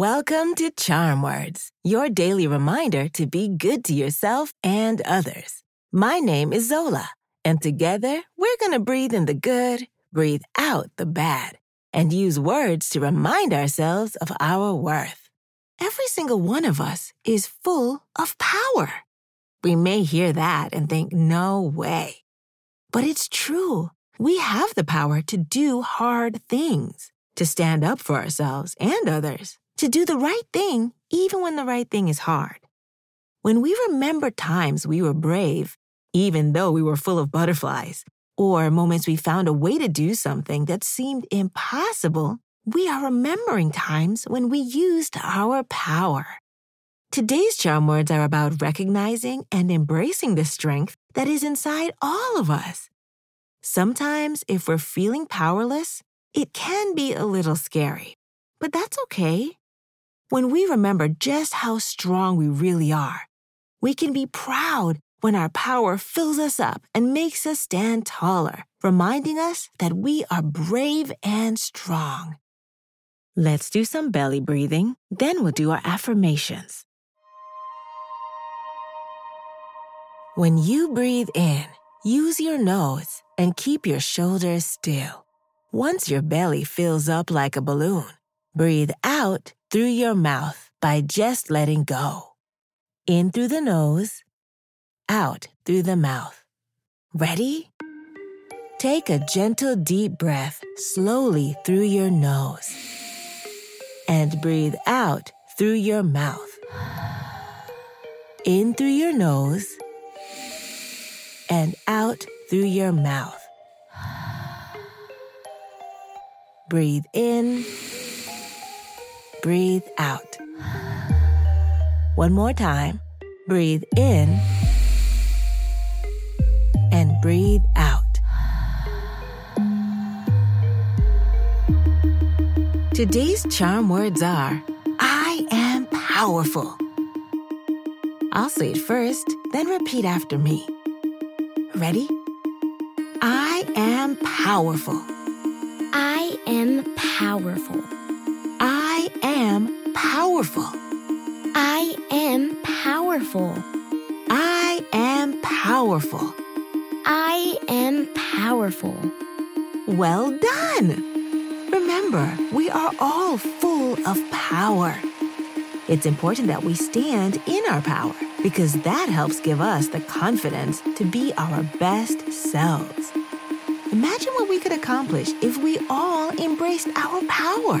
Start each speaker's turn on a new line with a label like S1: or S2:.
S1: Welcome to Charm Words, your daily reminder to be good to yourself and others. My name is Zola, and together we're going to breathe in the good, breathe out the bad, and use words to remind ourselves of our worth. Every single one of us is full of power. We may hear that and think, no way. But it's true. We have the power to do hard things, to stand up for ourselves and others to do the right thing even when the right thing is hard. When we remember times we were brave, even though we were full of butterflies, or moments we found a way to do something that seemed impossible, we are remembering times when we used our power. Today's charm words are about recognizing and embracing the strength that is inside all of us. Sometimes, if we're feeling powerless, it can be a little scary, but that's okay. When we remember just how strong we really are, we can be proud when our power fills us up and makes us stand taller, reminding us that we are brave and strong. Let's do some belly breathing, then we'll do our affirmations. When you breathe in, use your nose and keep your shoulders still. Once your belly fills up like a balloon, breathe out through your mouth by just letting go. In through the nose, out through the mouth. Ready? Take a gentle deep breath slowly through your nose and breathe out through your mouth. In through your nose and out through your mouth. Breathe in breathe out. One more time. Breathe in and breathe out. Today's charm words are I am powerful. I'll say it first, then repeat after me. Ready? I am powerful.
S2: I am powerful
S1: powerful.
S2: I am powerful.
S1: I am powerful.
S2: I am powerful.
S1: Well done! Remember, we are all full of power. It's important that we stand in our power because that helps give us the confidence to be our best selves. Imagine what we could accomplish if we all embraced our power.